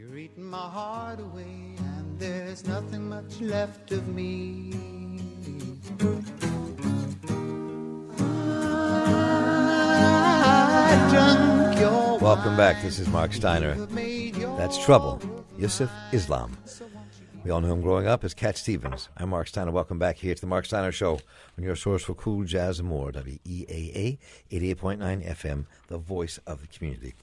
You're eating my heart away, and there's nothing much left of me. Welcome back. This is Mark Steiner. That's Trouble. Yusuf Islam. We all knew him growing up as Cat Stevens. I'm Mark Steiner. Welcome back here to the Mark Steiner Show on your source for cool jazz and more. WEAA 88.9 FM, the voice of the community.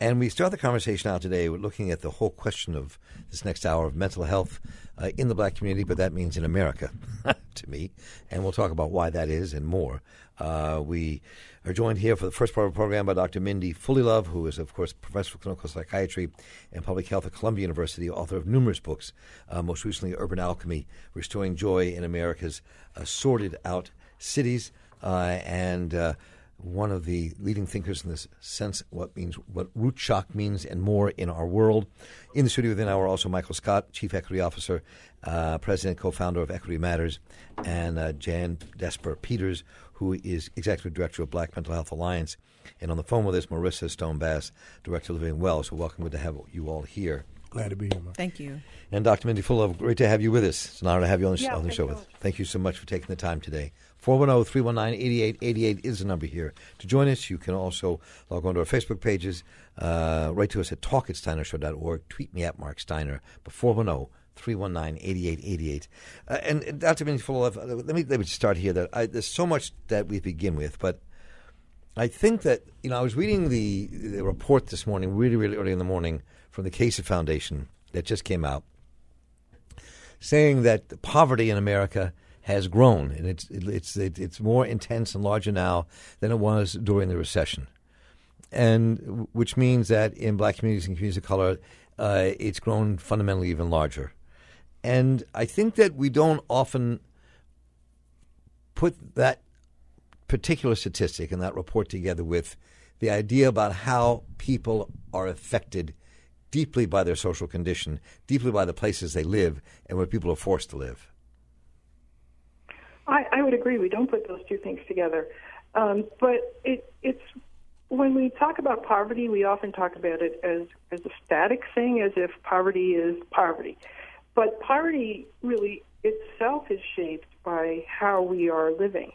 And we start the conversation out today with looking at the whole question of this next hour of mental health uh, in the black community, but that means in America to me. And we'll talk about why that is and more. Uh, we are joined here for the first part of the program by Dr. Mindy Fullilove, who is, of course, professor of clinical psychiatry and public health at Columbia University, author of numerous books, uh, most recently Urban Alchemy, Restoring Joy in America's uh, Sorted Out Cities, uh, and uh, one of the leading thinkers in this sense, what means what root shock means, and more in our world. In the studio within our also Michael Scott, Chief Equity Officer, uh, President, co-founder of Equity Matters, and uh, Jan Desper Peters, who is Executive Director of Black Mental Health Alliance. And on the phone with us, Maurissa Stone Bass, Director of Living Well. So welcome, good to have you all here. Glad to be here, Mark. Thank you. And Dr. Mindy Fullilove, great to have you with us. It's an honor to have you on the, Yeah, on the show. you. With. Thank you so much for taking the time today. 410-319-8888 is the number here. To join us, you can also log on to our Facebook pages, uh, write to us at talk at steinershow.org, tweet me at Mark Steiner, but 410-319-8888. Uh, and, and Dr. Uh, let me, let me start here. That I, There's so much that we begin with, but I think that you know I was reading the, the report this morning, really, really early in the morning, from the Casey Foundation that just came out, saying that poverty in America has grown and it's it's it's more intense and larger now than it was during the recession, and which means that in black communities and communities of color, uh, it's grown fundamentally even larger, and I think that we don't often put that particular statistic and that report together with the idea about how people are affected deeply by their social condition, deeply by the places they live, and where people are forced to live. I, I would agree. We don't put those two things together. Um, but it, it's when we talk about poverty, we often talk about it as, as a static thing, as if poverty is poverty. But poverty really itself is shaped by how we are living.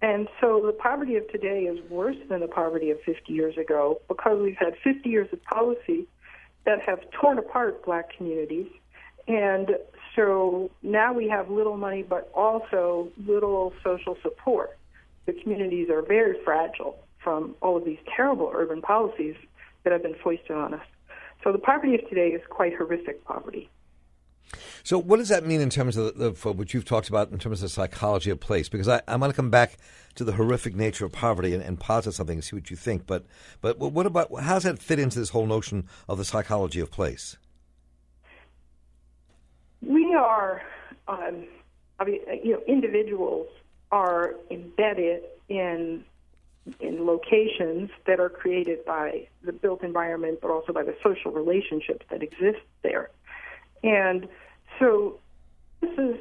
And so the poverty of today is worse than the poverty of 50 years ago because we've had 50 years of policy that have torn apart black communities. And so now we have little money, but also little social support. The communities are very fragile from all of these terrible urban policies that have been foisted on us. So the poverty of today is quite horrific poverty. So, what does that mean in terms of for what you've talked about in terms of the psychology of place? Because I, I want to come back to the horrific nature of poverty and, and posit something and see what you think. But, but what about how does that fit into this whole notion of the psychology of place? We are, um, I mean, you know, individuals are embedded in in locations that are created by the built environment, but also by the social relationships that exist there. And so, this is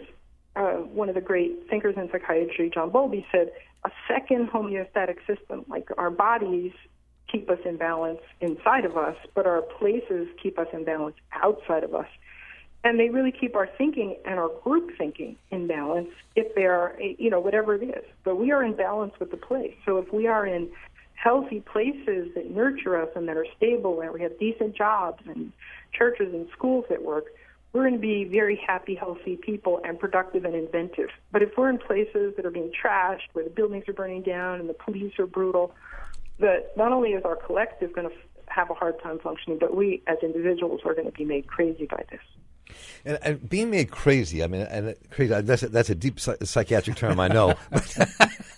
uh, one of the great thinkers in psychiatry, John Bowlby, said a second homeostatic system, like our bodies keep us in balance inside of us, but our places keep us in balance outside of us. And they really keep our thinking and our group thinking in balance if they are, you know, whatever it is. But we are in balance with the place. So if we are in healthy places that nurture us and that are stable and we have decent jobs and churches and schools that work, we're going to be very happy, healthy people and productive and inventive. But if we're in places that are being trashed, where the buildings are burning down and the police are brutal, that not only is our collective going to have a hard time functioning, but we as individuals are going to be made crazy by this. And, and being made crazy, I mean, and crazy, that's a, that's a deep psychiatric term, I know.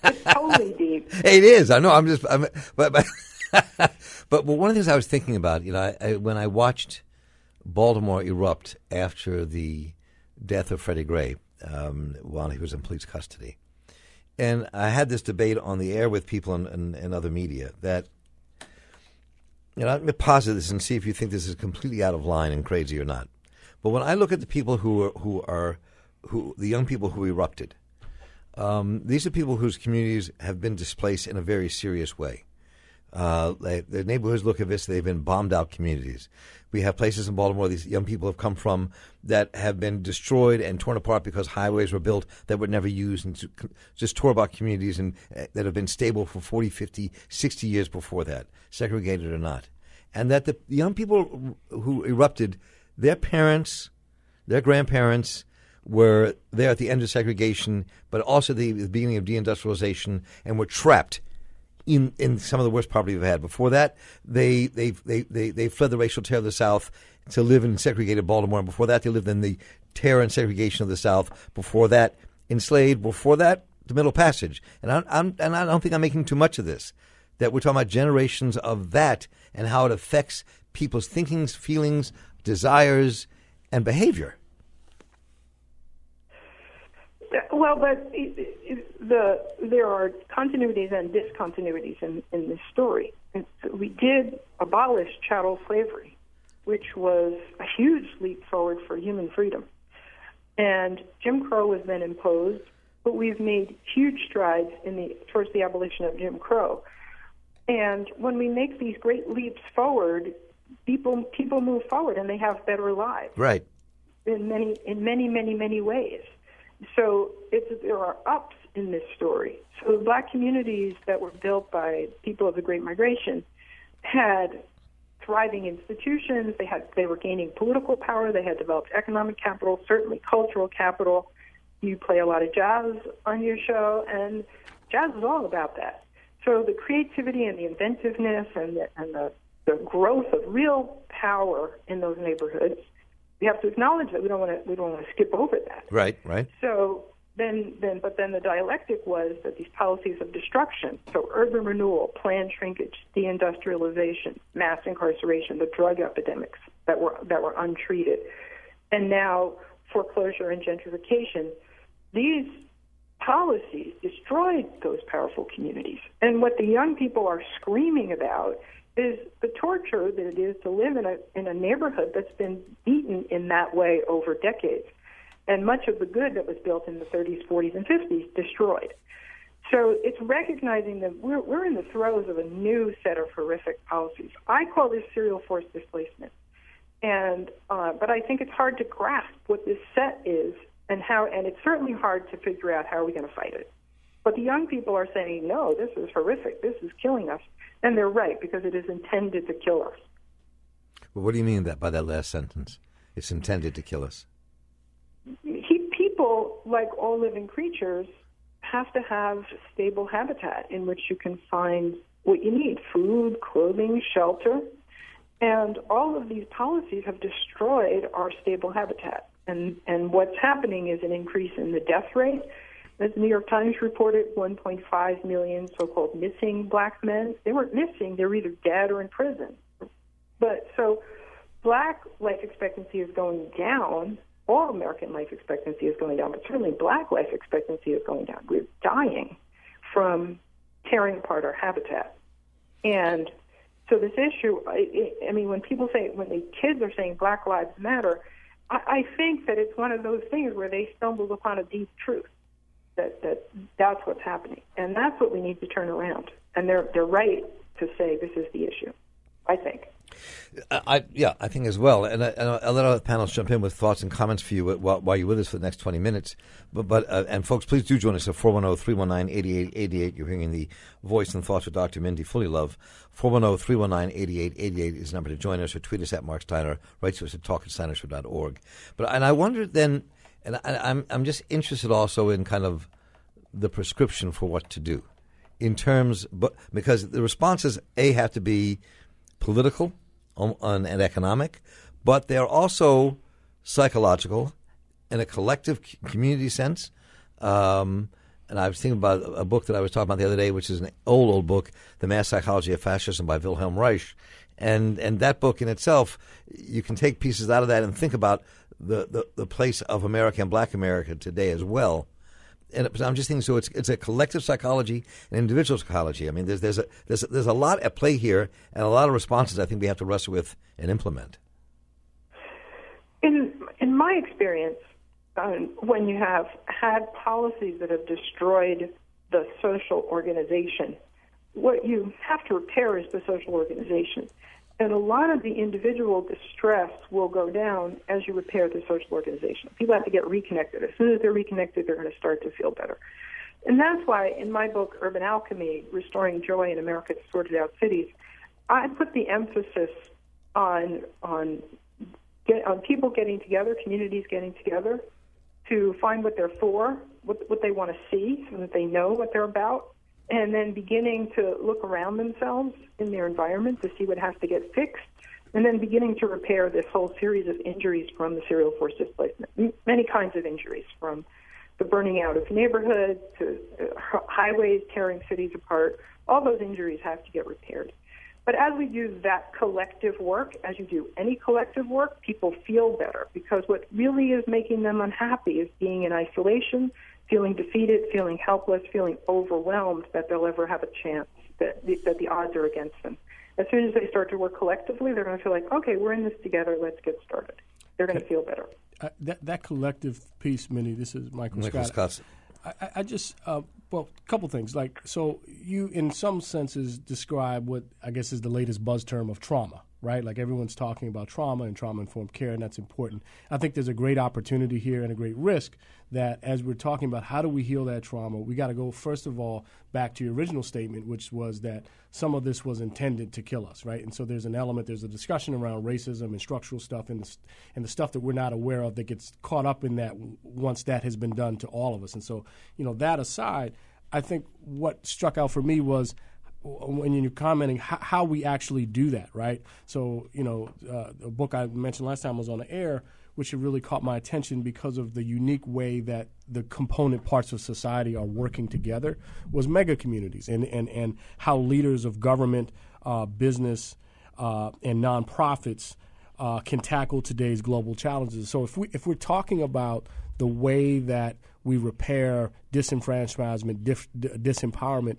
It's totally deep. it is, I know. I'm just, I'm, but, but, but one of the things I was thinking about, you know, I, I, when I watched Baltimore erupt after the death of Freddie Gray um, while he was in police custody, and I had this debate on the air with people and, and, and other media that, you know, let me posit this and see if you think this is completely out of line and crazy or not. But when I look at the people who are who are who the young people who erupted, um, these are people whose communities have been displaced in a very serious way. Uh, the neighborhoods look at this, they've been bombed out communities. We have places in Baltimore these young people have come from that have been destroyed and torn apart because highways were built that were never used and just tore apart communities and uh, that have been stable for 40, 50, 60 years before that, segregated or not. And that the young people who erupted, their parents, their grandparents, were there at the end of segregation, but also the, the beginning of deindustrialization, and were trapped in, in some of the worst poverty we've had. Before that, they they, they, they they fled the racial terror of the South to live in segregated Baltimore. And before that, they lived in the terror and segregation of the South. Before that, enslaved. Before that, the Middle Passage. And I, I'm, and I don't think I'm making too much of this. That we're talking about generations of that and how it affects people's thinkings, feelings, desires, and behavior. Well, but the there are continuities and discontinuities in, in this story. we did abolish chattel slavery, which was a huge leap forward for human freedom. And Jim Crow was then imposed, but we've made huge strides in the towards the abolition of Jim Crow. And when we make these great leaps forward, people people move forward and they have better lives. Right. In many in many many many ways. So there are ups in this story. So the black communities that were built by people of the Great Migration had thriving institutions. They had they were gaining political power. They had developed economic capital, certainly cultural capital. You play a lot of jazz on your show, and jazz is all about that. So the creativity and the inventiveness and the, and the, the growth of real power in those neighborhoods we have to acknowledge that we don't want to we don't want to skip over that. Right, right. So then then but then the dialectic was that these policies of destruction, so urban renewal, planned shrinkage, deindustrialization, mass incarceration, the drug epidemics that were that were untreated, and now foreclosure and gentrification, these policies destroyed those powerful communities. And what the young people are screaming about is the torture that it is to live in a in a neighborhood that's been beaten in that way over decades, and much of the good that was built in the 30s, 40s, and 50s destroyed. So it's recognizing that we're we're in the throes of a new set of horrific policies. I call this serial forced displacement, and uh, but I think it's hard to grasp what this set is and how, and it's certainly hard to figure out how are we going to fight it. But the young people are saying, no, this is horrific. This is killing us. And they're right because it is intended to kill us. Well, what do you mean that by that last sentence? It's intended to kill us. He, people, like all living creatures, have to have stable habitat in which you can find what you need food, clothing, shelter. And all of these policies have destroyed our stable habitat. And, and what's happening is an increase in the death rate as the New York Times reported, 1.5 million so-called missing black men. They weren't missing; they were either dead or in prison. But so, black life expectancy is going down. All American life expectancy is going down, but certainly black life expectancy is going down. We're dying from tearing apart our habitat, and so this issue. I, I mean, when people say when the kids are saying Black Lives Matter, I, I think that it's one of those things where they stumbled upon a deep truth that that that's what's happening, and that's what we need to turn around. And they're they're right to say this is the issue. I think. I, yeah, I think as well, and, I, and I'll let other panels jump in with thoughts and comments for you while, while you're with us for the next 20 minutes. But, but uh, and folks, please do join us at 410-319-8888. You're hearing the voice and thoughts of Dr. Mindy Fullilove. 410-319-8888 is the number to join us or tweet us at Mark Steiner, write to us at talk at org. But, and I wonder then, and I, I'm I'm just interested also in kind of the prescription for what to do in terms, but because the responses a have to be political and economic, but they're also psychological in a collective community sense. Um, and I was thinking about a book that I was talking about the other day, which is an old, old book, The Mass Psychology of Fascism by Wilhelm Reich. And, and that book in itself, you can take pieces out of that and think about the, the, the place of America and black America today as well. And I'm just thinking, so it's it's a collective psychology and individual psychology. I mean, there's there's a there's a, there's a lot at play here, and a lot of responses I think we have to wrestle with and implement. In in my experience, um, when you have had policies that have destroyed the social organization what you have to repair is the social organization. And a lot of the individual distress will go down as you repair the social organization. People have to get reconnected. As soon as they're reconnected, they're going to start to feel better. And that's why in my book, Urban Alchemy Restoring Joy in America's Sorted Out Cities, I put the emphasis on, on, get, on people getting together, communities getting together to find what they're for, what, what they want to see, so that they know what they're about, and then beginning to look around themselves in their environment to see what has to get fixed, and then beginning to repair this whole series of injuries from the serial force displacement. M- many kinds of injuries, from the burning out of neighborhoods to uh, highways tearing cities apart. All those injuries have to get repaired. But as we do that collective work, as you do any collective work, people feel better because what really is making them unhappy is being in isolation, feeling defeated, feeling helpless, feeling overwhelmed that they'll ever have a chance, that the, that the odds are against them. As soon as they start to work collectively, they're going to feel like, okay, we're in this together, let's get started. They're going to feel better. Uh, that, that collective piece, Minnie, this is Michael, Michael Scott. Scott. I, I just, uh, well, a couple things. Like, so you, in some senses, describe what I guess is the latest buzz term of trauma, right? Like everyone's talking about trauma and trauma informed care, and that's important. I think there's a great opportunity here and a great risk that as we're talking about how do we heal that trauma, we got to go, first of all, back to your original statement, which was that some of this was intended to kill us, right? And so there's an element, there's a discussion around racism and structural stuff and the, and the stuff that we're not aware of that gets caught up in that once that has been done to all of us. And so, you know, that aside, I think what struck out for me was when you're commenting how, how we actually do that, right? So, you know, uh, the book I mentioned last time was on the air, which really caught my attention because of the unique way that the component parts of society are working together was mega communities and, and, and how leaders of government, uh, business, uh, and nonprofits uh, can tackle today's global challenges. So if we if we're talking about the way that we repair disenfranchisement, dif- disempowerment,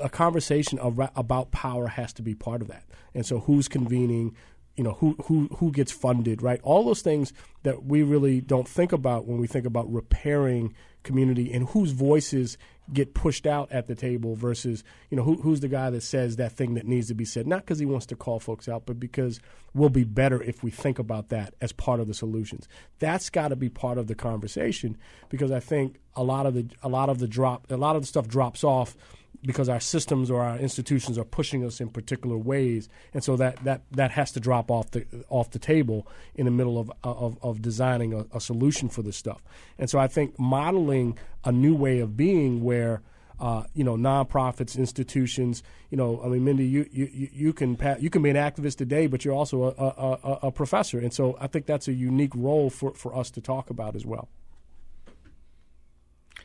a conversation about power has to be part of that. And so, who's convening? You know, who who who gets funded? Right? All those things that we really don't think about when we think about repairing community and whose voices get pushed out at the table versus you know who, who's the guy that says that thing that needs to be said not because he wants to call folks out but because we'll be better if we think about that as part of the solutions that's got to be part of the conversation because i think a lot of the a lot of the drop a lot of the stuff drops off because our systems or our institutions are pushing us in particular ways, and so that, that, that has to drop off the off the table in the middle of of, of designing a, a solution for this stuff. And so I think modeling a new way of being where uh, you know, nonprofits, institutions. You know, I mean, Mindy, you you you can you can be an activist today, but you're also a, a, a, professor, and so I think that's a unique role for, for us to talk about as well.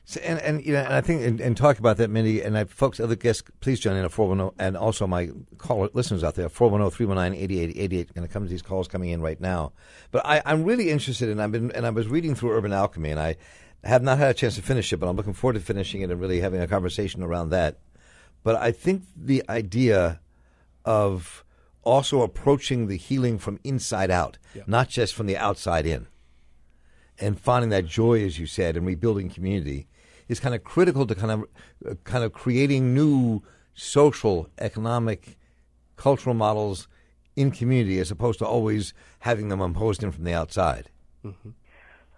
So, and, and you know, and I think and, and talk about that, Mindy, and I, folks, other guests, please join in at 410, and also my caller listeners out there, 410-319-8888, going to come to these calls coming in right now. But I, I'm really interested, and I've been, and I was reading through Urban Alchemy, and I have not had a chance to finish it, but I'm looking forward to finishing it and really having a conversation around that. But I think the idea of also approaching the healing from inside out, yeah. not just from the outside in, and finding that joy, as you said, and rebuilding community is kind of critical to kind of uh, kind of creating new social, economic, cultural models in community as opposed to always having them imposed in from the outside. Mm-hmm.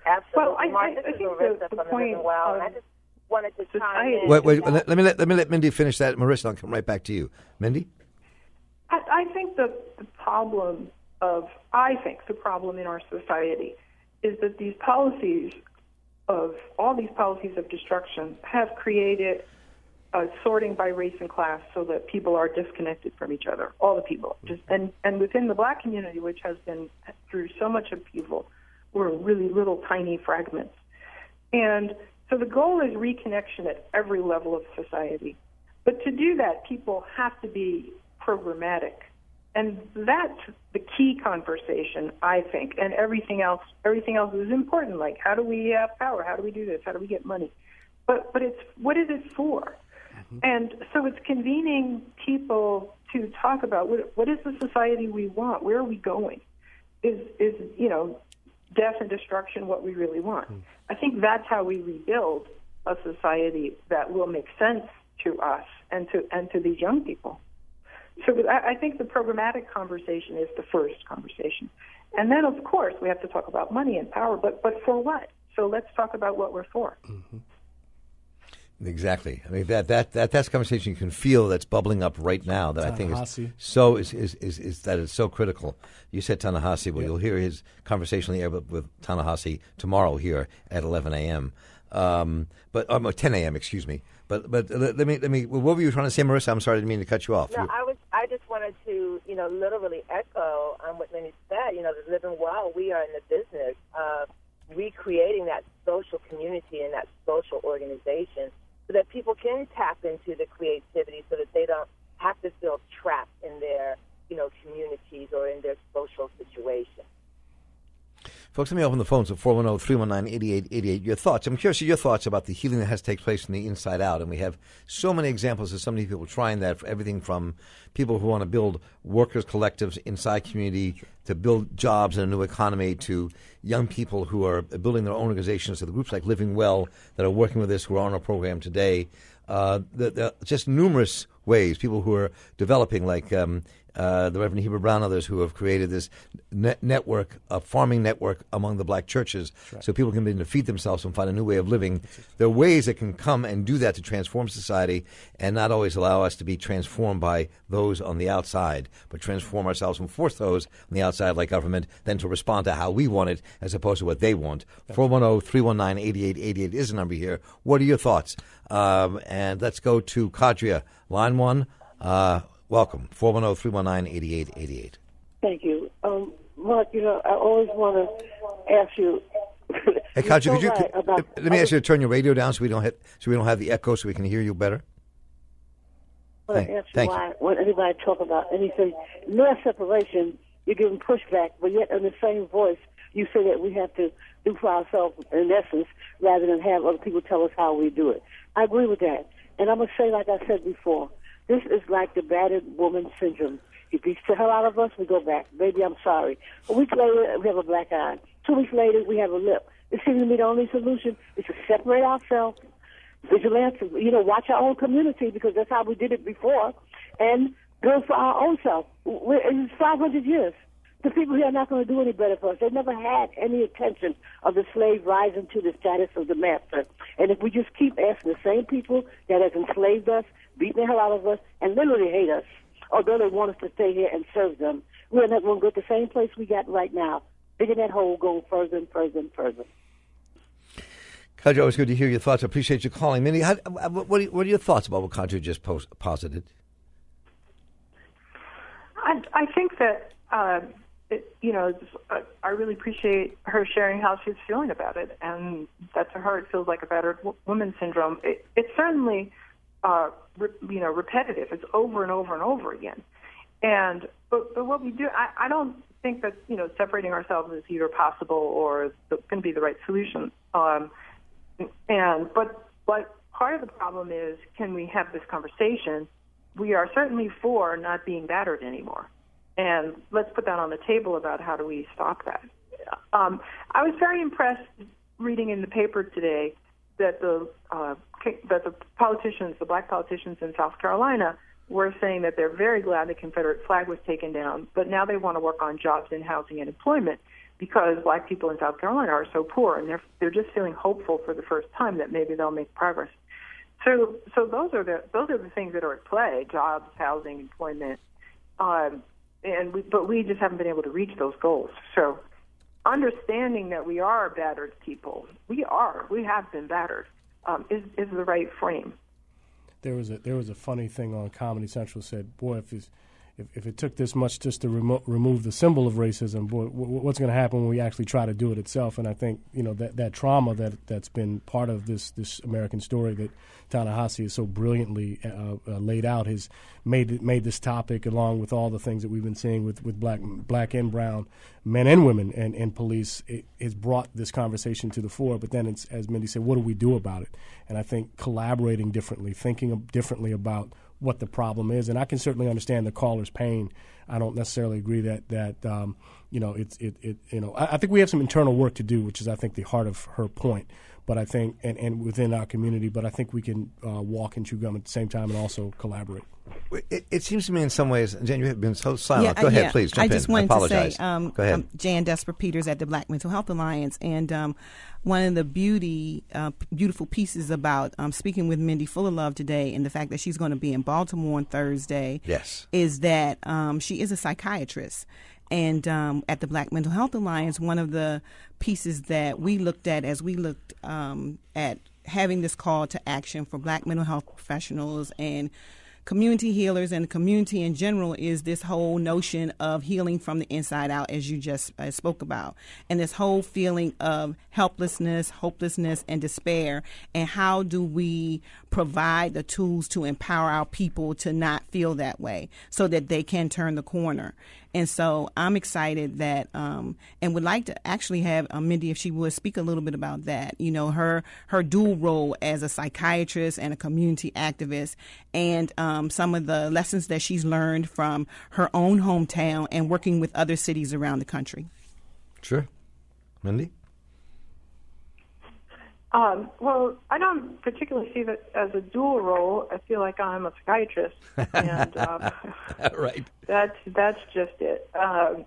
Absolutely. Well, I, I, I think the, the point well, and I just wanted to chime in. Wait, wait, let, let, me let, let me let Mindy finish that. Maurissa, I'll come right back to you. Mindy? I, I think the, the problem of, I think the problem in our society is that these policies of all these policies of destruction have created a sorting by race and class so that people are disconnected from each other, all the people. Mm-hmm. Just and and within the black community, which has been through so much upheaval, we're really little tiny fragments. And so the goal is reconnection at every level of society. But to do that, people have to be programmatic. And that's the key conversation, I think. And everything else, everything else is important. Like, how do we have power? How do we do this? How do we get money? But but it's what is it for? Mm-hmm. And so it's convening people to talk about what what is the society we want? Where are we going? Is is you know death and destruction what we really want? Mm. I think that's how we rebuild a society that will make sense to us and to and to these young people. So I, I think the programmatic conversation is the first conversation, and then of course we have to talk about money and power. But but for what? So let's talk about what we're for. Mm-hmm. Exactly. I mean that that that that's a conversation you can feel that's bubbling up right now. That I think is so is, is, is, is that is so critical. You said Ta-Nehisi. Well, yeah. you'll hear his conversation in the air with, with Ta-Nehisi tomorrow here at 11 a.m. Um, but um, 10 a.m. Excuse me. But but let, let me let me. What were you trying to say, Maurissa? I'm sorry, I didn't mean to cut you off. No, I was. I just wanted to, you know, literally echo on what Minnie said. You know, that living well, we are in the business of recreating that social community and that social organization so that people can tap into the creativity so that they don't have to feel trapped in their, you know, communities or in their social situation. Folks, let me open the phones at 410 319 8888. Your thoughts. I'm curious your thoughts about the healing that has to take place from the inside out. And we have so many examples of so many people trying that, for everything from people who want to build workers' collectives inside community to build jobs in a new economy to young people who are building their own organizations to the groups like Living Well that are working with us who are on our program today. Uh, the, the, just numerous ways, people who are developing, like um, uh, the Reverend Heber Brown, others who have created this net network, a farming network among the black churches, right. so people can begin to feed themselves and find a new way of living. There are ways that can come and do that to transform society, and not always allow us to be transformed by those on the outside, but transform ourselves and force those on the outside, like government, then to respond to how we want it as opposed to what they want. 410 319 8888 is the number here. What are your thoughts? Um, and let's go to Kadria, line one. Uh, welcome, 410 319 8888. Thank you. Um, Mark, you know, I always want to ask you. hey, so could you, could, let me ask you to turn your radio down so we don't hit, so we don't have the echo, so we can hear you better. I want to ask you why, you. when anybody talk about anything, no separation, you're giving pushback, but yet in the same voice, you say that we have to do for ourselves in essence rather than have other people tell us how we do it. I agree with that. And I'm going to say, like I said before, this is like the battered woman syndrome. You beat the hell out of us, we go back. Baby, I'm sorry. A week later, we have a black eye. Two weeks later, we have a lip. It seems to me the only solution is to separate ourselves, vigilance, you know, watch our own community because that's how we did it before, and build for our own self. It's 500 years the people here are not going to do any better for us. They never had any attention of the slave rising to the status of the master. And if we just keep asking the same people that has enslaved us, beaten the hell out of us, and literally hate us, although they want us to stay here and serve them, we're not going to go to the same place we got right now, digging that hole, going further and further and further. Kadria, always good to hear your thoughts. I appreciate you calling. Minnie, how, what, are, what, are, your thoughts about what Kadria just post, posited? I, I think that uh, it, you know, I really appreciate her sharing how she's feeling about it, and that to her it feels like a battered woman syndrome. It, it's certainly, uh, re, you know, repetitive. It's over and over and over again. And but but what we do, I, I don't think that you know separating ourselves is either possible or going to be the right solution. Um, and but but part of the problem is, can we have this conversation? We are certainly for not being battered anymore and let's put that on the table about how do we stop that. Um, I was very impressed reading in the paper today that the uh, that the politicians, the black politicians in South Carolina, were saying that they're very glad the Confederate flag was taken down, but now they want to work on jobs and housing and employment because black people in South Carolina are so poor, and they're they're just feeling hopeful for the first time that maybe they'll make progress. So so those are the those are the things that are at play: jobs, housing, employment. Um, and we, but we just haven't been able to reach those goals. So, understanding that we are battered people, we are, we have been battered, um, is is the right frame. There was a there was a funny thing on Comedy Central said, "Boy, if if, if it took this much just to remo- remove the symbol of racism, boy, w- what's going to happen when we actually try to do it itself? And I think you know that that trauma that that's been part of this this American story that Ta-Nehisi is so brilliantly uh, uh, laid out has made made this topic along with all the things that we've been seeing with, with black black and brown men and women and, and police it has brought this conversation to the fore. But then as Mindy said, what do we do about it? And I think collaborating differently, thinking differently about what the problem is. And I can certainly understand the caller's pain. I don't necessarily agree that that um, you know, it's it, it you know, I, I, think we have some internal work to do, which is I think the heart of her point. But I think, and, and within our community, but I think we can uh, walk and chew gum at the same time and also collaborate. It, it, seems to me in some ways, Jan, you have been so silent. Yeah, Go ahead, yeah. please. I just in. wanted I apologize. to say, um, Go ahead. Um, Jan Desper Peters at the Black Mental Health Alliance, and um, one of the beauty, uh, beautiful pieces about um, speaking with Mindy Fullilove today, and the fact that she's going to be in Baltimore on Thursday, yes, is that um, she is a psychiatrist. And um, at the Black Mental Health Alliance, one of the pieces that we looked at as we looked um, at having this call to action for Black mental health professionals and community healers and the community in general is this whole notion of healing from the inside out, as you just uh, spoke about, and this whole feeling of helplessness, hopelessness, and despair. And how do we provide the tools to empower our people to not feel that way so that they can turn the corner? And so I'm excited that, um, and would like to actually have um, Mindy, if she would speak a little bit about that. You know, her her dual role as a psychiatrist and a community activist, and um, some of the lessons that she's learned from her own hometown and working with other cities around the country. Sure, Mindy. Um, well, I don't particularly see that as a dual role. I feel like I'm a psychiatrist, and um, right. That's that's just it. Um,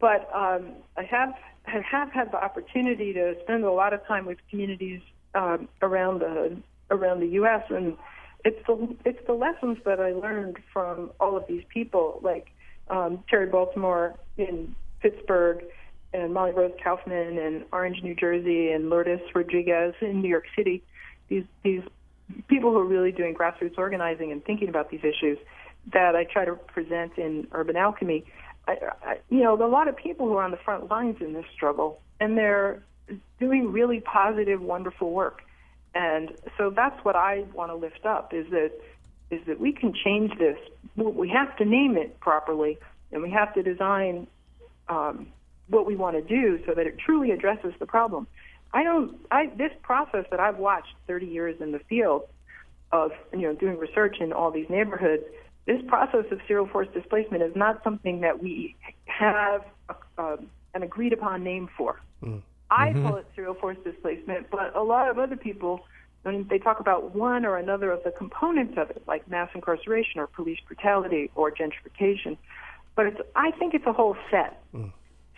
but um, I have I have had the opportunity to spend a lot of time with communities um, around the around the U.S. and it's the it's the lessons that I learned from all of these people, like um, Terry Baltimore in Pittsburgh and Molly Rose Kaufman in Orange, New Jersey, and Lourdes Rodriguez in New York City. These these people who are really doing grassroots organizing and thinking about these issues that I try to present in Urban Alchemy. I, I, you know, a lot of people who are on the front lines in this struggle, and they're doing really positive, wonderful work. And so that's what I want to lift up is that is that we can change this. We have to name it properly, and we have to design um, what we want to do so that it truly addresses the problem. I don't. I this process that I've watched 30 years in the field of you know doing research in all these neighborhoods. This process of serial forced displacement is not something that we have a, uh, an agreed upon name for. Mm. I mm-hmm. call it serial forced displacement, but a lot of other people, when they talk about one or another of the components of it, like mass incarceration or police brutality or gentrification, but it's, I think it's a whole set. Mm.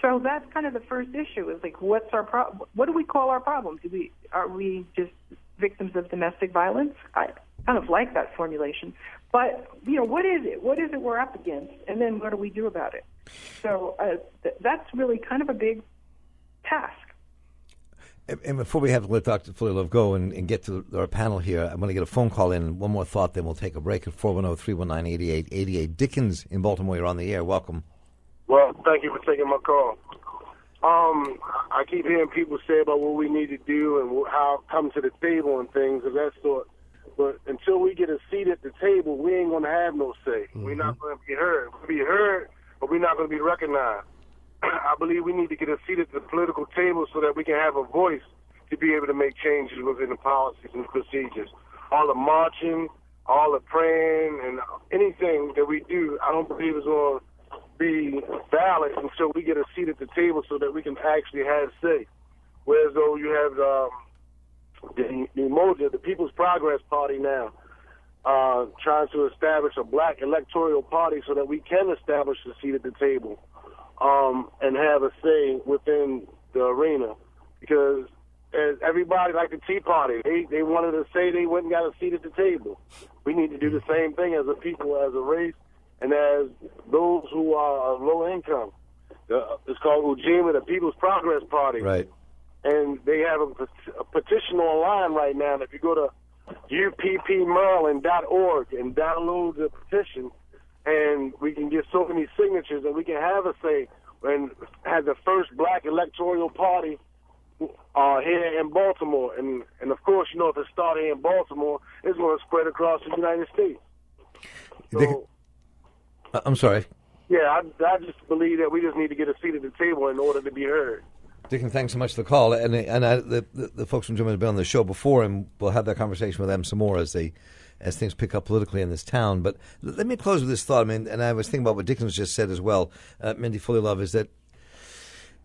So that's kind of the first issue is like, what's our problem? What do we call our problem? Do we are we just victims of domestic violence? I kind of like that formulation, but you know, what is it? What is it we're up against? And then what do we do about it? So uh, th- that's really kind of a big task. And before we have to let Dr. Fullilove go and, and, get to our panel here, I'm going to get a phone call in. One more thought, then we'll take a break at 410 319 8888. Dickens in Baltimore, you're on the air. Welcome. Well, thank you for taking my call. Um, I keep hearing people say about what we need to do and how come to the table and things of that sort. But until we get a seat at the table, we ain't gonna have no say. Mm-hmm. We're not gonna be heard. We'll be heard, but we're not gonna be recognized. I believe we need to get a seat at the political table so that we can have a voice to be able to make changes within the policies and procedures. All the marching, all the praying, and anything that we do, I don't believe is to be valid until we get a seat at the table so that we can actually have say. Whereas though you have um, the, the Umoja, the People's Progress Party now, uh, trying to establish a black electoral party so that we can establish a seat at the table um, and have a say within the arena. Because as everybody, like the Tea Party, they, they wanted to say they and got a seat at the table. We need to do the same thing as a people, as a race, and as those who are low income. Uh, it's called Ujima, the People's Progress Party. Right. And they have a, a petition online right now. If you go to uppmaryland.org and download the petition, and we can get so many signatures, and we can have a say and have the first black electoral party uh, here in Baltimore. And and of course, you know, if it started in Baltimore, it's going to spread across the United States. So, I'm sorry. Yeah, I, I just believe that we just need to get a seat at the table in order to be heard. Dickon, thanks so much for the call. And and I, the, the, the folks from Ujima have been on the show before, and we'll have that conversation with them some more as they as things pick up politically in this town. But let me close with this thought. I mean, and I was thinking about what Dickens just said as well. Uh, Mindy Fullilove is that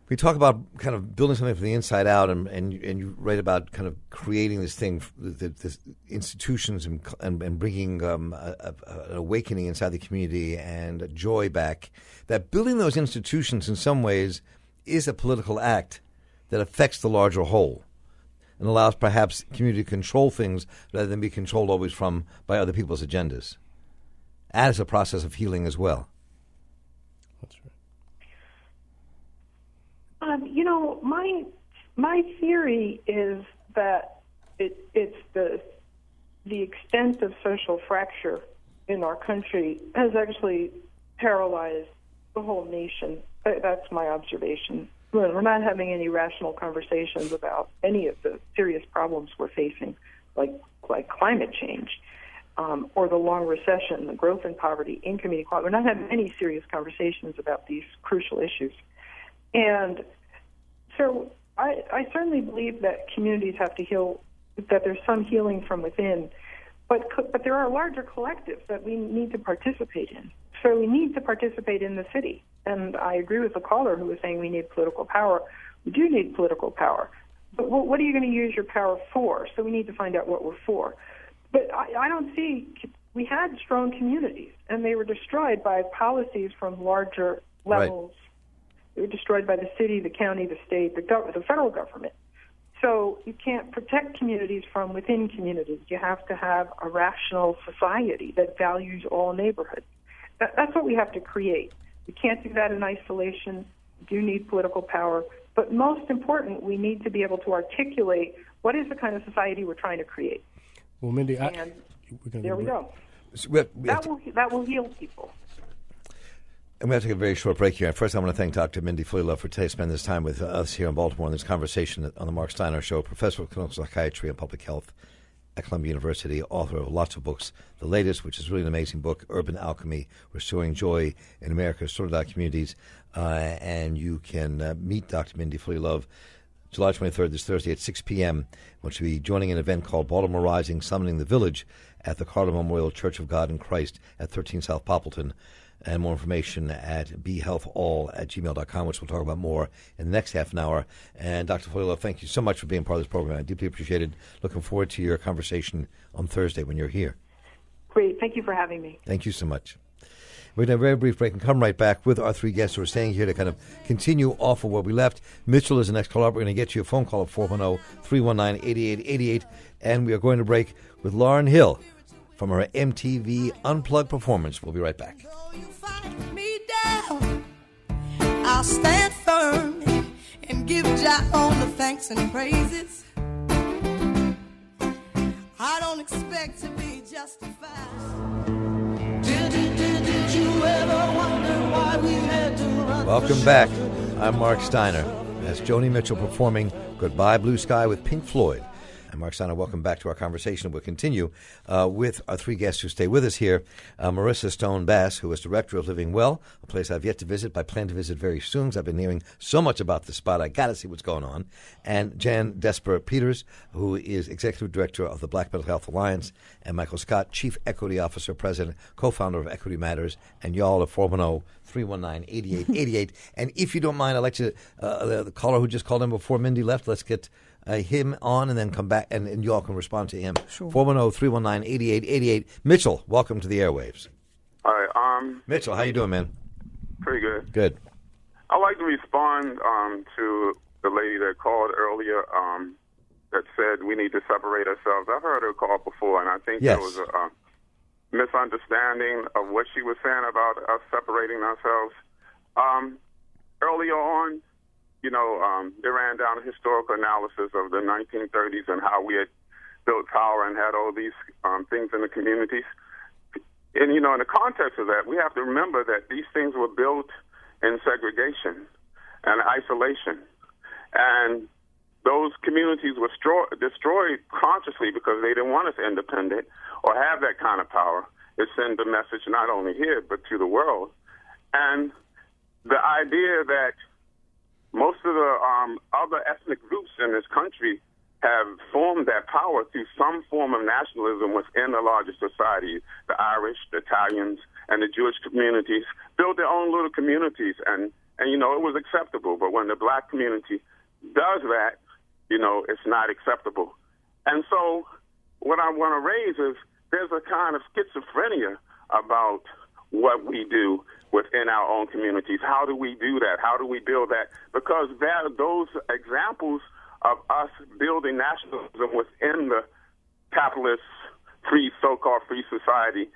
We talk about kind of building something from the inside out, and and, and you write about kind of creating this thing, the, the institutions, and, and, and bringing um, a, a, an awakening inside the community and joy back. That building those institutions, in some ways, is a political act that affects the larger whole and allows perhaps community to control things rather than be controlled always from by other people's agendas. As a process of healing as well. That's right. My my theory is that it, it's the the extent of social fracture in our country has actually paralyzed the whole nation. That's my observation. We're not having any rational conversations about any of the serious problems we're facing, like like climate change, um, or the long recession, the growth in poverty, income inequality. We're not having any serious conversations about these crucial issues. And so I, I certainly believe that communities have to heal, that there's some healing from within, but, but there are larger collectives that we need to participate in. So we need to participate in the city. And I agree with the caller who was saying we need political power. We do need political power. But what are you going to use your power for? So we need to find out what we're for. But I, I don't see, we had strong communities, and they were destroyed by policies from larger levels. Right they were destroyed by the city, the county, the state, the, gov- the federal government. So you can't protect communities from within communities. You have to have a rational society that values all neighborhoods. That, that's what we have to create. We can't do that in isolation. We do need political power. But most important, we need to be able to articulate what is the kind of society we're trying to create. Well, Mindy, and I, there we go. So we have, we that, will, that will heal people. I'm going to take a very short break here. First, I want to thank Dr. Mindy Fullilove for today spending this time with us here in Baltimore in this conversation on the Mark Steiner Show, professor of clinical psychiatry and public health at Columbia University, author of lots of books. The latest, which is really an amazing book, Urban Alchemy, Restoring Joy in America's Sorted Out Communities. Uh, and you can uh, meet Dr. Mindy Fullilove July 23rd, this Thursday at 6 p.m., when she'll be joining an event called Baltimore Rising, Summoning the Village at the Carter Memorial Church of God in Christ at 13 South Poppleton and more information at behealthall at gmail.com, which we'll talk about more in the next half an hour. And Dr. Fullilove, thank you so much for being part of this program. I deeply appreciate it. Looking forward to your conversation on Thursday when you're here. Great. Thank you for having me. Thank you so much. We're going to have a very brief break and come right back with our three guests who are staying here to kind of continue off of where we left. Mitchell is the next caller. We're going to get you a phone call at 410 319 8888. And we are going to break with Lauryn Hill from her MTV Unplugged performance. We'll be right back. I'll stand firm and give Jah all the thanks and praises. I don't expect to be justified. Did, did, did, did you ever wonder why we had to run? Welcome back. I'm Mark Steiner. That's Joni Mitchell performing Goodbye Blue Sky with Pink Floyd. And Mark Steiner, welcome back to our conversation. We'll continue uh, with our three guests who stay with us here. Uh, Maurissa Stone Bass, who is director of Living Well, a place I've yet to visit, but I plan to visit very soon because I've been hearing so much about this spot. I got to see what's going on. And Jan Desper Peters, who is executive director of the Black Mental Health Alliance, and Michael Scott, chief equity officer, president, co founder of Equity Matters, and y'all at 410 319 8888. And if you don't mind, I'd like to, uh, the, the caller who just called in before Mindy left, let's get uh, him on and then come back and, and you all can respond to him. Sure. 410-319-8888. Mitchell, welcome to the airwaves. Hi, um, Mitchell, how you doing, man? Pretty good. Good. I'd like to respond um, to the lady that called earlier um, that said we need to separate ourselves. I've heard her call before, and I think yes. there was a, a misunderstanding of what she was saying about us separating ourselves. Um, earlier on, you know, um, they ran down a historical analysis of the 1930s and how we had built power and had all these um, things in the communities. And, you know, in the context of that, we have to remember that these things were built in segregation and isolation. And those communities were stro- destroyed consciously because they didn't want us independent or have that kind of power. It sends a message not only here, but to the world. And the idea that most of the um, other ethnic groups in this country have formed that power through some form of nationalism within the larger society. The Irish, the Italians, and the Jewish communities build their own little communities and and you know it was acceptable. But when the black community does that, you know it's not acceptable. And so, what I want to raise is there's a kind of schizophrenia about what we do within our own communities. How do we do that? How do we build that? Because that, those examples of us building nationalism within the capitalist free, so-called free society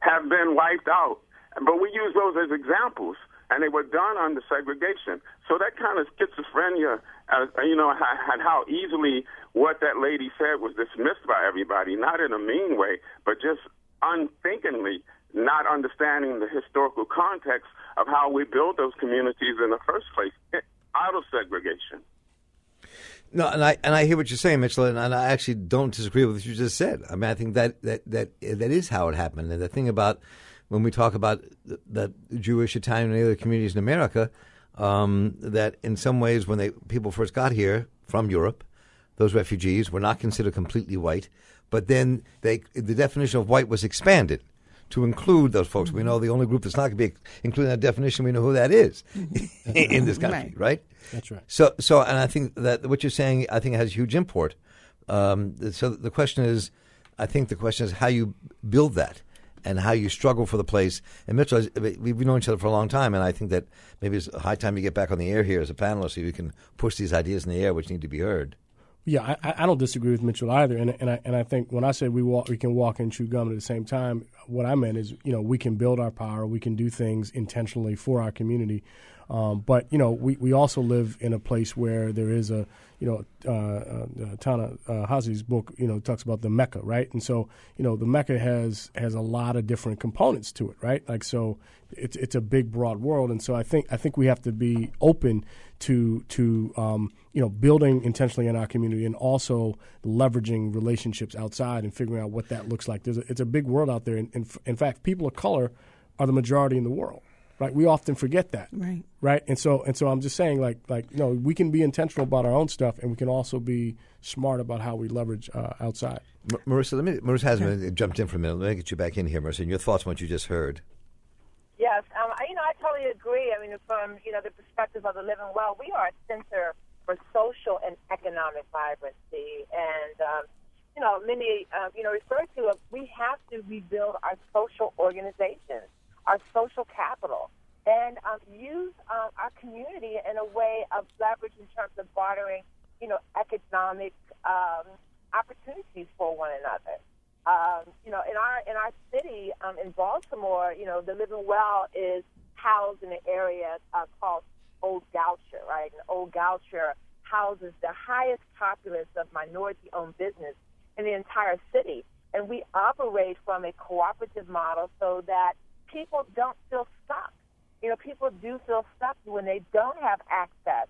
have been wiped out. But we use those as examples, and they were done under segregation. So that kind of schizophrenia, uh, you know, and how easily what that lady said was dismissed by everybody, not in a mean way, but just unthinkingly not understanding the historical context of how we built those communities in the first place out of segregation. No, and I and I hear what you're saying, Mitchell, and, I actually don't disagree with what you just said. I mean, I think that that that that is how it happened. And the thing about when we talk about the, the Jewish, Italian, and other communities in America, um, that in some ways, when they people first got here from Europe, those refugees were not considered completely white, but then they the definition of white was expanded to include those folks. We know the only group that's not going to be included in that definition. We know who that is in this country, right. right. That's right. So, so, and I think that what you're saying, I think, has huge import. Um, so the question is, I think the question is how you build that and how you struggle for the place. And Mitchell, we've known each other for a long time, and I think that maybe it's a high time you get back on the air here as a panelist so you can push these ideas in the air which need to be heard. Yeah, I, I don't disagree with Mitchell either, and and I and I think when I say we walk, we can walk and chew gum at the same time. What I meant is, you know, we can build our power, we can do things intentionally for our community, um, but you know, we, we also live in a place where there is a you know uh, uh, Tana uh, Hazi's book you know talks about the Mecca, right? And so you know the Mecca has has a lot of different components to it, right? Like so, it's it's a big broad world, and so I think I think we have to be open to to um, you know building intentionally in our community and also leveraging relationships outside and figuring out what that looks like. There's a, it's a big world out there, and in fact, people of color are the majority in the world right? We often forget that, right? Right, and so and so I'm just saying, like like you know, we can be intentional about our own stuff, and we can also be smart about how we leverage uh, outside. M- Maurissa, let me. Maurissa hasn't yeah. jumped in for a minute. Let me get you back in here, Maurissa. And your thoughts on what you just heard? Yes, um, I, you know, I totally agree. I mean, from you know the perspective of the living well, we are a center for social and economic vibrancy, and um, you know, many uh, you know refer to it. We have to rebuild our social organizations our social capital, and um, use um, our community in a way of leverage in terms of bartering, you know, economic um, opportunities for one another. Um, you know, in our in our city, um, in Baltimore, you know, the Living Well is housed in an area uh, called Old Goucher, right? And Old Goucher houses the highest populace of minority-owned business in the entire city, and we operate from a cooperative model so that people don't feel stuck. You know, people do feel stuck when they don't have access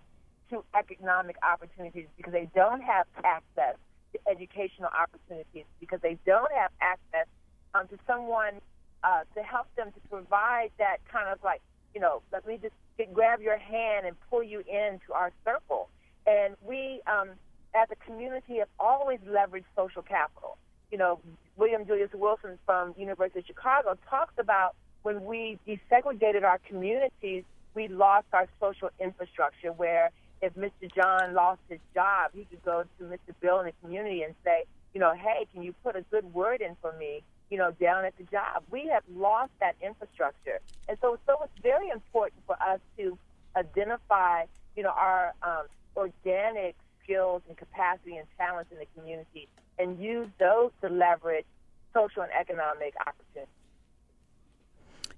to economic opportunities because they don't have access to educational opportunities because they don't have access um, to someone uh, to help them to provide that kind of like, you know, let me just grab your hand and pull you into our circle. And we, um, as a community, have always leveraged social capital. You know, William Julius Wilson from University of Chicago talks about when we desegregated our communities, we lost our social infrastructure where if Mr. John lost his job, he could go to Mr. Bill in the community and say, you know, hey, can you put a good word in for me, you know, down at the job? We have lost that infrastructure. And so, so it's very important for us to identify, you know, our um, organic skills and capacity and talents in the community and use those to leverage social and economic opportunities.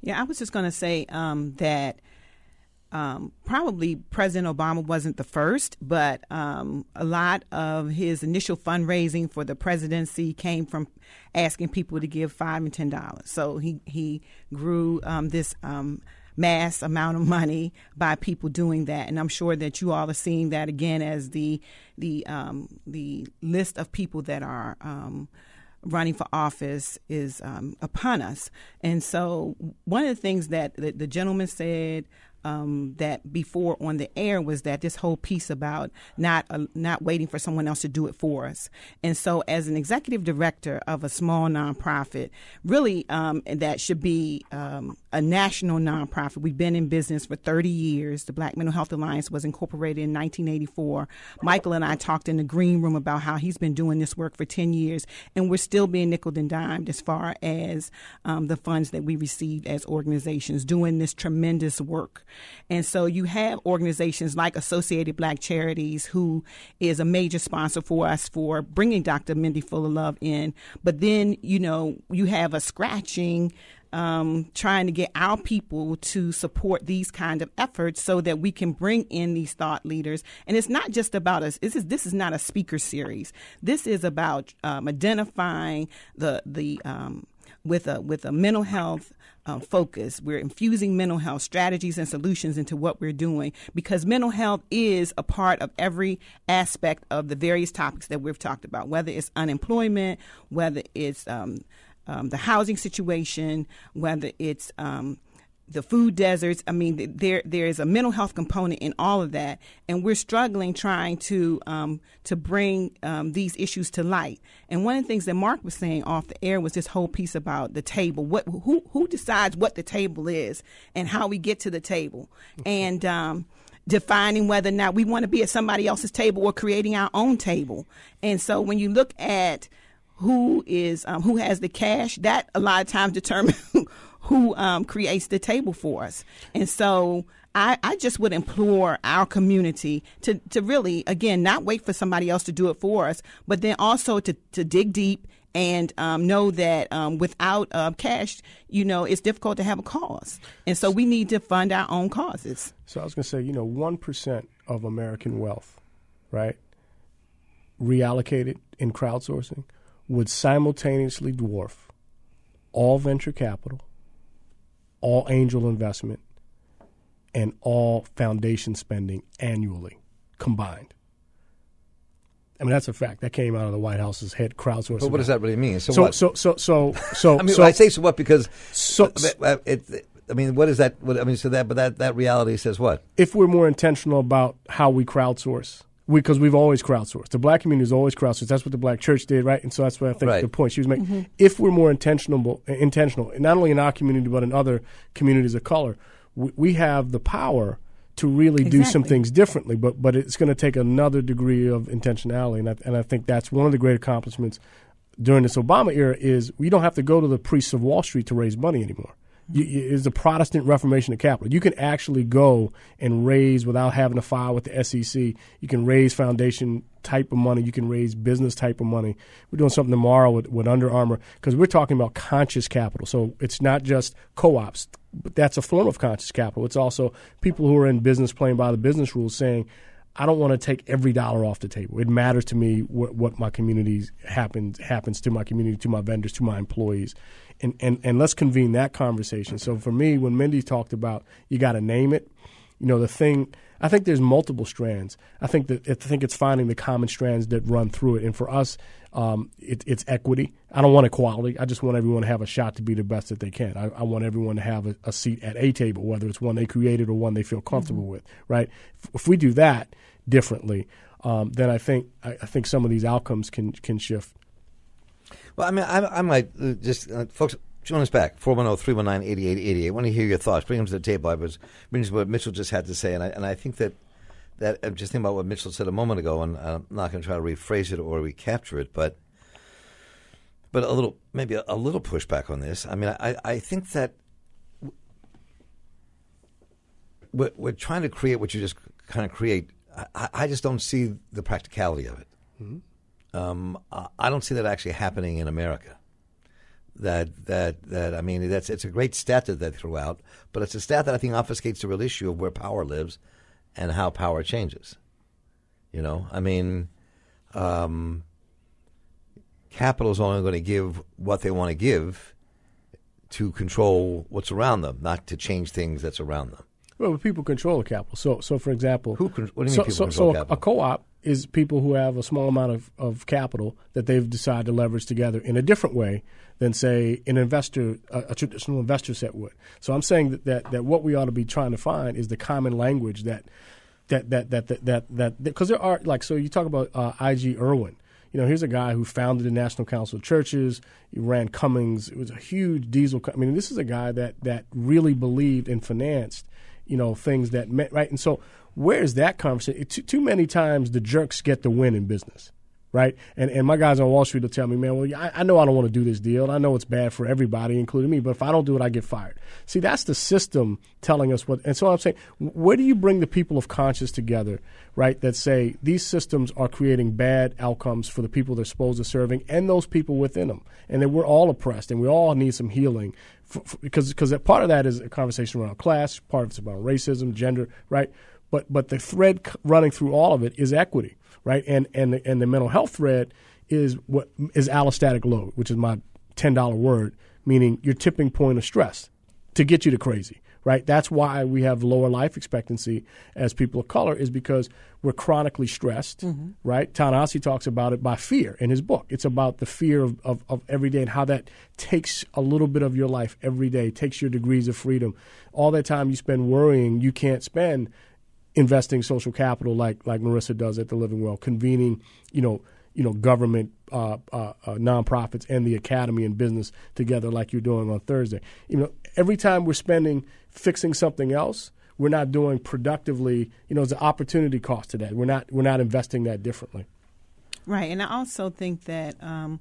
Yeah, I was just going to say um, that um, probably President Obama wasn't the first, but um, a lot of his initial fundraising for the presidency came from asking people to give five and ten dollars. So he he grew um, this um, mass amount of money by people doing that, and I'm sure that you all are seeing that again as the the um, the list of people that are running for office is um, upon us. And so, one of the things that the, the gentleman said um, that before on the air was that this whole piece about not uh, not waiting for someone else to do it for us. And so, as an executive director of a small nonprofit, really um, that should be um, a national nonprofit. We've been in business for 30 years. The Black Mental Health Alliance was incorporated in 1984. Michael and I talked in the green room about how he's been doing this work for 10 years, and we're still being nickel and dimed as far as um, the funds that we received as organizations doing this tremendous work. And so you have organizations like Associated Black Charities, who is a major sponsor for us for bringing Dr. Mindy Fullilove in. But then, you know, you have a scratching um, trying to get our people to support these kind of efforts so that we can bring in these thought leaders. And it's not just about us. This is this is not a speaker series. This is about um, identifying the the um, with a with a mental health uh, focus. We're infusing mental health strategies and solutions into what we're doing because mental health is a part of every aspect of the various topics that we've talked about, whether it's unemployment, whether it's um, the housing situation, whether it's um, the food deserts. I mean, there there is a mental health component in all of that, and we're struggling trying to um, to bring um, these issues to light. And one of the things that Mark was saying off the air was this whole piece about the table. What who who decides what the table is and how we get to the table, and um, defining whether or not we want to be at somebody else's table or creating our own table. And so when you look at who is um, who has the cash, that a lot of times determines who um, creates the table for us. And so I, I, just would implore our community to, to really, again, not wait for somebody else to do it for us, but then also to, to dig deep and um, know that um, without uh, cash, you know, it's difficult to have a cause. And so we need to fund our own causes. So I was going to say, you know, 1% of American wealth, right, reallocated in crowdsourcing would simultaneously dwarf all venture capital, all angel investment, and all foundation spending annually combined. I mean, that's a fact. That came out of the White House's head crowdsourcing. But what does that really mean? So, so what? So, so, so, so, I mean, so, I say so what because so, it, it, I mean, what is that? What, I mean, so that, but that, that reality says what? If we're more intentional about how we crowdsource, because we, have always crowdsourced. The black community is always crowdsourced. That's what the black church did, right? And so that's what I think right. the point she was making. Mm-hmm. If we're more intentional, intentional, not only in our community but in other communities of color, we, we have the power to really exactly. do some things differently. But but it's going to take another degree of intentionality, and I, and I think that's one of the great accomplishments during this Obama era is we don't have to go to the priests of Wall Street to raise money anymore is the Protestant Reformation of capital. You can actually go and raise without having to file with the SEC. You can raise foundation type of money. You can raise business type of money. We're doing something tomorrow with, with Under Armour because we're talking about conscious capital. So it's not just co-ops, but that's a form of conscious capital. It's also people who are in business playing by the business rules saying, I don't want to take every dollar off the table. It matters to me what, what my community happens happens to my community, to my vendors, to my employees, and, and, and let's convene that conversation. So for me, when Mindy talked about you got to name it, you know, the thing, I think there's multiple strands. I think that I think it's finding the common strands that run through it. And for us, um, it, it's equity. I don't want equality. I just want everyone to have a shot to be the best that they can. I, I want everyone to have a, a, seat at a table, whether it's one they created or one they feel comfortable mm-hmm. with. Right? If, if, we do that differently, um, then I think I, I think some of these outcomes can can shift. Well, I mean, I, I might uh, just, uh, folks, join us back, 410 319 8888. I want to hear your thoughts. Bring them to the table. I was reading what Mitchell just had to say, and I, and I think that, that I'm just thinking about what Mitchell said a moment ago, and I'm not going to try to rephrase it or recapture it, but but a little, maybe a, a little pushback on this. I mean, I, I think that we're, we're trying to create what you just kind of create. I, I just don't see the practicality of it. Mm-hmm. Um, I don't see that actually happening in America. That that that I mean, that's it's a great stat that they threw out, but it's a stat that I think obfuscates the real issue of where power lives and how power changes. You know, I mean, um, capital is only going to give what they want to give to control what's around them, not to change things that's around them. Well, people control the capital. So, so for example, who? Con- what do you so, people so, control so capital? a co-op is people who have a small amount of, of capital that they've decided to leverage together in a different way than, say, an investor, a, a traditional investor set would. So I'm saying that, that, that what we ought to be trying to find is the common language that that that that that that because there are like so you talk about uh, IG Irwin you know, here's a guy who founded the National Council of Churches. He ran Cummins. It was a huge diesel. Co- I mean, this is a guy that that really believed and financed, you know, things that meant right. And so, where's that conversation? Too, too many times the jerks get the win in business right? And and my guys on Wall Street will tell me, man, well, I, I know I don't want to do this deal. I know it's bad for everybody, including me. But if I don't do it, I get fired. See, that's the system telling us what. And so I'm saying, where do you bring the people of conscience together, right? That say these systems are creating bad outcomes for the people they're supposed to serving and those people within them, and that we're all oppressed and we all need some healing. Because because part of that is a conversation around class, part of it's about racism, gender, right? But but the thread running through all of it is equity right? And and the, and the mental health thread is what is allostatic load, which is my ten dollar word, meaning your tipping point of stress to get you to crazy, right? That's why we have lower life expectancy as people of color is because we're chronically stressed, mm-hmm. right? Ta-Nehisi talks about it by fear in his book. It's about the fear of, of, of every day and how that takes a little bit of your life every day, takes your degrees of freedom. All that time you spend worrying you can't spend investing social capital like like Maurissa does at the Living Well, convening you know you know government uh, uh, uh, nonprofits and the academy and business together like you're doing on Thursday. You know, every time we're spending fixing something else, we're not doing productively. You know, there's an opportunity cost to that. We're not we're not investing that differently. Right, and I also think that, um,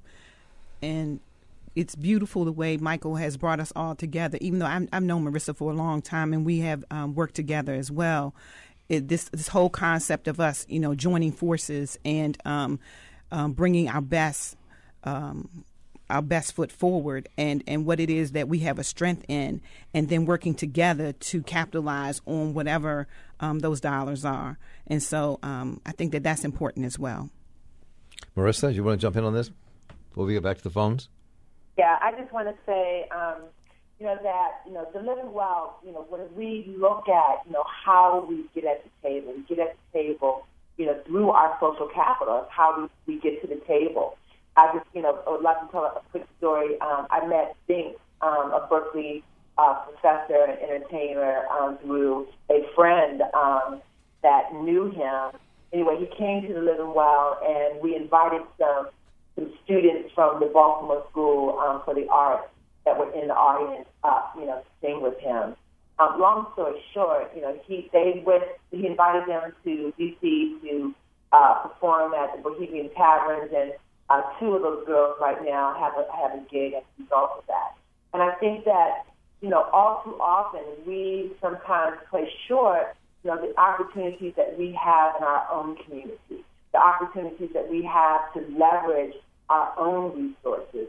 and it's beautiful the way Michael has brought us all together. Even though i have known Maurissa for a long time, and we have um, worked together as well it, this this whole concept of us, you know, joining forces and um, um, bringing our best um, our best foot forward and and what it is that we have a strength in, and then working together to capitalize on whatever um, those dollars are. And so um, I think that that's important as well. Maurissa, do you want to jump in on this before we get back to the phones? Yeah, I just want to say um, you know, that, you know, the living well, you know, when we look at, you know, how we get at the table, we get at the table, you know, through our social capital, how do we get to the table. I just, you know, I would like to tell a quick story. Um, I met Dink, um, a Berkeley uh, professor and entertainer, um, through a friend um, that knew him. Anyway, he came to the Living Well, and we invited some some students from the Baltimore School um, for the Arts that were in the audience, uh, you know, sing with him. Um, long story short, you know, he they went. He invited them to DC to uh, perform at the Bohemian Caverns, and uh, two of those girls right now have a have a gig as a result of that. And I think that you know, all too often we sometimes play short, you know, the opportunities that we have in our own community, the opportunities that we have to leverage our own resources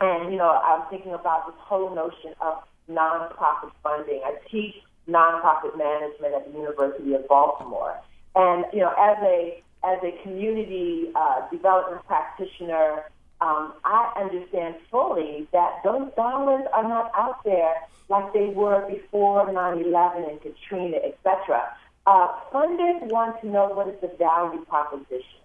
and, you know, I'm thinking about this whole notion of nonprofit funding. I teach nonprofit management at the University of Baltimore. And, you know, as a as a community uh, development practitioner, um, I understand fully that those dollars are not out there like they were before 9/11 and Katrina, etc. Uh, funders want to know what is the value proposition,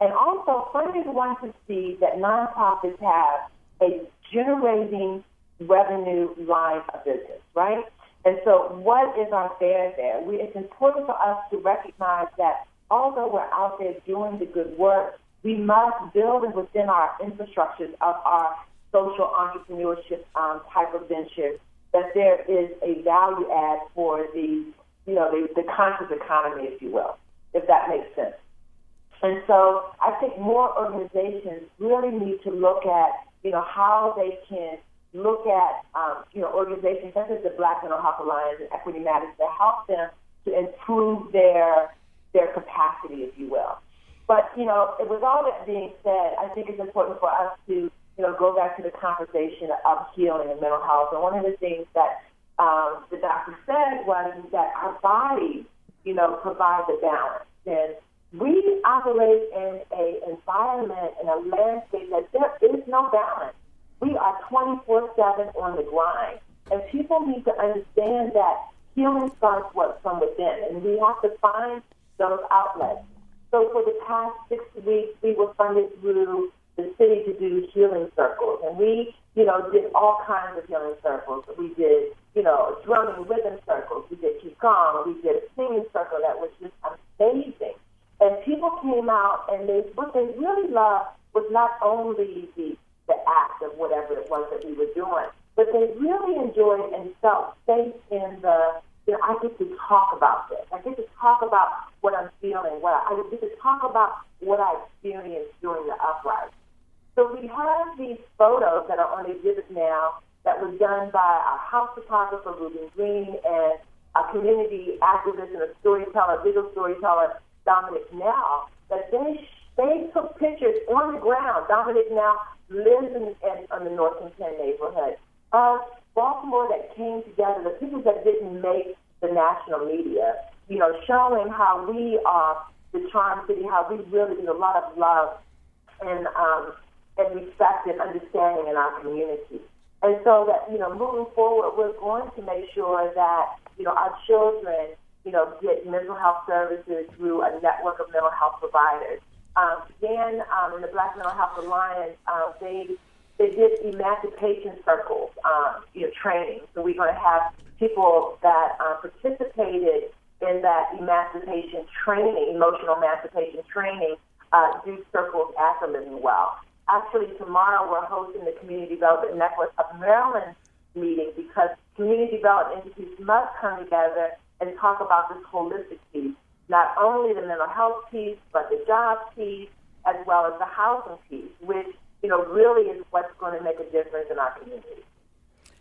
and also funders want to see that nonprofits have a generating revenue line of business, right? And so, what is our fair there? We, it's important for us to recognize that although we're out there doing the good work, we must build within our infrastructures of our social entrepreneurship um, type of ventures that there is a value add for the, you know, the, the conscious economy, if you will, if that makes sense. And so I think more organizations really need to look at you know, how they can look at, um, you know, organizations such as the Black Mental Health Alliance and Equity Matters to help them to improve their their capacity, if you will. But you know, with all that being said, I think it's important for us to, you know, go back to the conversation of healing and mental health. And one of the things that um, the doctor said was that our body, you know, provides a balance. And we operate in an environment, in a landscape that there is no balance. We are 24 7 on the grind. And people need to understand that healing starts what, from within, and we have to find those outlets. So for the past six weeks, we were funded through the city to do healing circles, and we, you know, did all kinds of healing circles. We did, you know, drumming rhythm circles. We did qigong. We did a singing circle that was just amazing. And people came out, and they what they really loved was not only the the act of whatever it was that we were doing, but they really enjoyed and felt safe in the you know, I get to talk about this. I get to talk about what I'm feeling. What I, I get to talk about what I experienced during the uprising. So we have these photos that are on exhibit now that was done by our house photographer Ruben Green and a community activist and a storyteller, visual storyteller Dominic Now. That they they took pictures on the ground. Dominic Now lives in, in, in the North Penn neighborhood of Baltimore that came together, the people that didn't make the national media, you know, showing how we are the charm city, how we really do a lot of love and um, and respect and understanding in our community. And so that, you know, moving forward, we're going to make sure that, you know, our children, you know, get mental health services through a network of mental health providers. Um, again, um, in the Black Mental Health Alliance, uh, they they did emancipation circles, um, you know, training. So we're going to have people that uh, participated in that emancipation training, emotional emancipation training, uh, do circles after living well. Actually, tomorrow we're hosting the Community Development Network of Maryland meeting because community development entities must come together and talk about this holistic piece, not only the mental health piece, but the job piece, as well as the housing piece, which you know, really is what's going to make a difference in our community.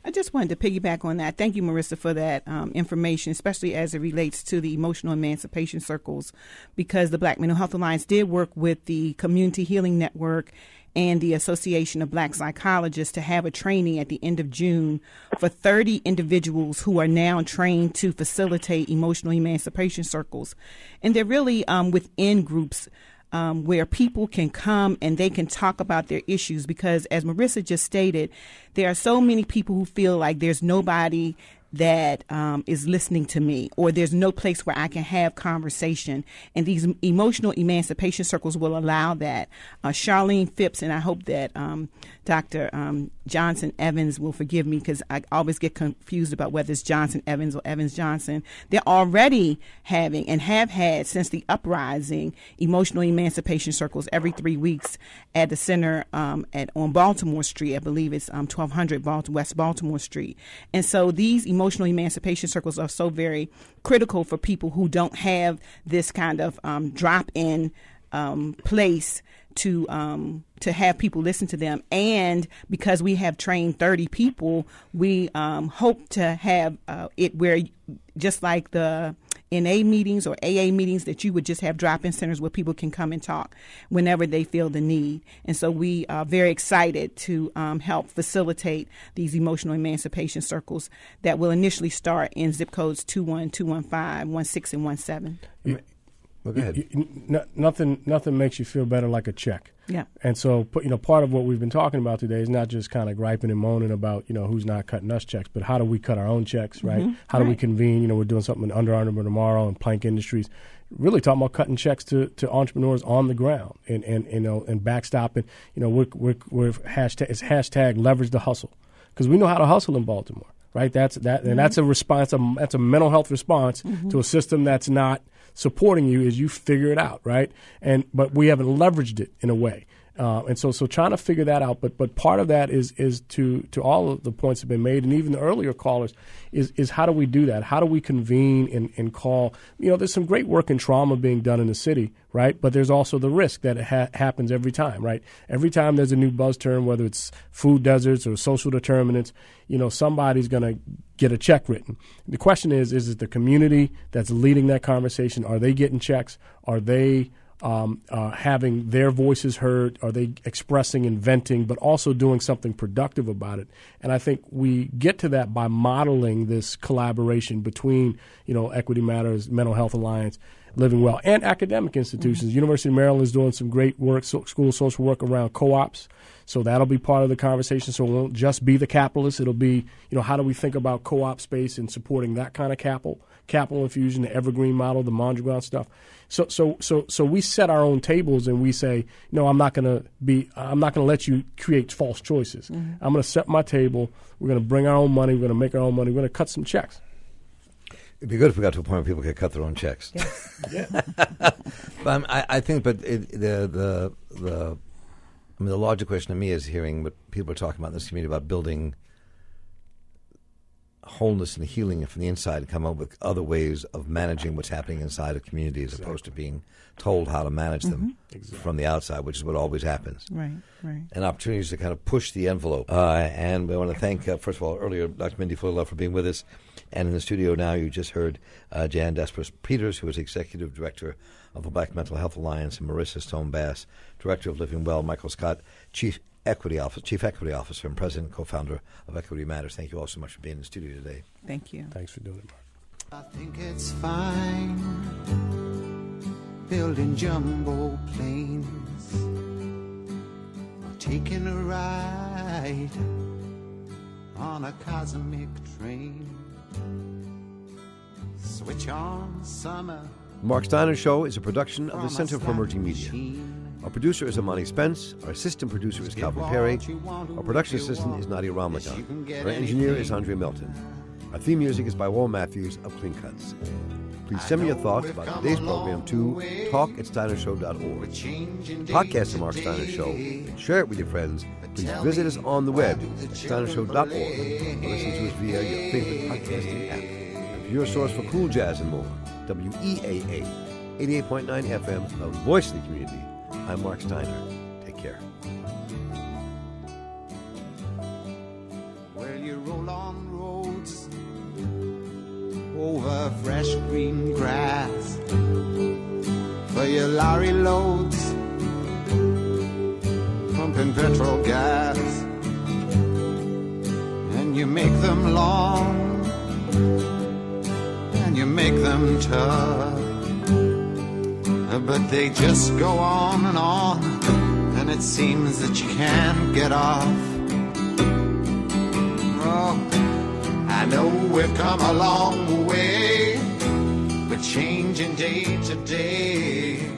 I just wanted to piggyback on that. Thank you, Maurissa, for that um, information, especially as it relates to the emotional emancipation circles, because the Black Mental Health Alliance did work with the Community Healing Network and the Association of Black Psychologists to have a training at the end of June for 30 individuals who are now trained to facilitate emotional emancipation circles. And they're really um, within groups um, where people can come and they can talk about their issues because, as Maurissa just stated, there are so many people who feel like there's nobody that um, is listening to me, or there's no place where I can have conversation. And these emotional emancipation circles will allow that. Uh, Charlene Phipps, and I hope that um, Dr. Um, Johnson Evans will forgive me because I always get confused about whether it's Johnson Evans or Evans Johnson. They're already having and have had since the uprising emotional emancipation circles every three weeks at the center um, at on Baltimore Street. I believe it's um, 1200 Baltimore, West Baltimore Street. And so these emotional emancipation circles are so very critical for people who don't have this kind of um, drop in um, place to um, to have people listen to them, and because we have trained thirty people, we um, hope to have uh, it where just like the NA meetings or AA meetings that you would just have drop-in centers where people can come and talk whenever they feel the need. And so we are very excited to um, help facilitate these emotional emancipation circles that will initially start in zip codes 21215, 16, and 17. Well, go ahead. You, you, n- nothing, nothing makes you feel better like a check. Yeah. And so, you know, part of what we've been talking about today is not just kind of griping and moaning about, you know, who's not cutting us checks, but how do we cut our own checks, right? Mm-hmm. How do we convene? You know, we're doing something in Under Armour tomorrow and Plank Industries. Really talking about cutting checks to, to entrepreneurs on the ground and, and you know and backstopping. You know, we're we're, we're hashtag it's hashtag leverage the hustle because we know how to hustle in Baltimore, right? That's that and that's a response. A, that's a mental health response to a system that's not supporting you. Is you figure it out, right? And but we haven't leveraged it in a way. Uh, and so, so trying to figure that out, but but part of that is is to to all of the points that have been made, and even the earlier callers, is is how do we do that? How do we convene and, and call? You know, there's some great work in trauma being done in the city, right? But there's also the risk that it ha- happens every time, right? Every time there's a new buzz term, whether it's food deserts or social determinants, you know, somebody's going to get a check written. The question is, is it the community that's leading that conversation? Are they getting checks? Are they um, uh, having their voices heard? Are they expressing and venting, but also doing something productive about it? And I think we get to that by modeling this collaboration between, you know, Equity Matters, Mental Health Alliance, Living Well, and academic institutions. University of Maryland is doing some great work, so, school social work around co-ops. So that'll be part of the conversation. So it won't just be the capitalists. It'll be, you know, how do we think about co-op space and supporting that kind of capital, capital infusion, the evergreen model, the Mondragon stuff. So, so, so, so we set our own tables and we say, no, I'm not going to be, I'm not going to let you create false choices. Mm-hmm. I'm going to set my table. We're going to bring our own money. We're going to make our own money. We're going to cut some checks. It'd be good if we got to a point where people could cut their own checks. Yeah. but I'm- I, I think, but it, the the the I mean, the logical question to me is hearing what people are talking about in this community about building wholeness and healing from the inside and come up with other ways of managing what's happening inside a community as opposed to being told how to manage them from the outside, which is what always happens. Right, right. And opportunities to kind of push the envelope. Uh, and we want to thank, uh, first of all, earlier Dr. Mindy Fuller for being with us. And in the studio now, you just heard uh, Jan Desper Peters, who is Executive Director of the Black Mental Health Alliance, and Maurissa Stone Bass, Director of Living Well, Michael Scott, Chief Equity Officer, Chief Equity Officer, and President and Co-founder of Equity Matters. Thank you all so much for being in the studio today. Thank you. Thanks for doing it, Mark. I think it's fine building jumbo planes or taking a ride on a cosmic train. Switch on summer. Mark Steiner Show is a production of the Center for Emerging Media. Our producer is Amani Spence. Our assistant producer is Calvin Perry. Our production assistant is Nadia Ramadan. Our engineer is Andre Milton. Our theme music is by Wal Matthews of Clean Cuts. Please send me your thoughts about today's program to talk at steinershow.org. Podcast the Mark Steiner Show and share it with your friends. Please visit us on the web at steinershow.org or listen to us via your favorite podcasting app. And for your source for cool jazz and more, WEAA 88.9 FM, the voice of the community. I'm Mark Steiner. Take care. Well, you roll on roads over fresh green grass for your lorry loads, pumping petrol gas, and you make them long and you make them tough. But they just go on and on, and it seems that you can't get off. Oh, I know we've come a long way, but changing day to day.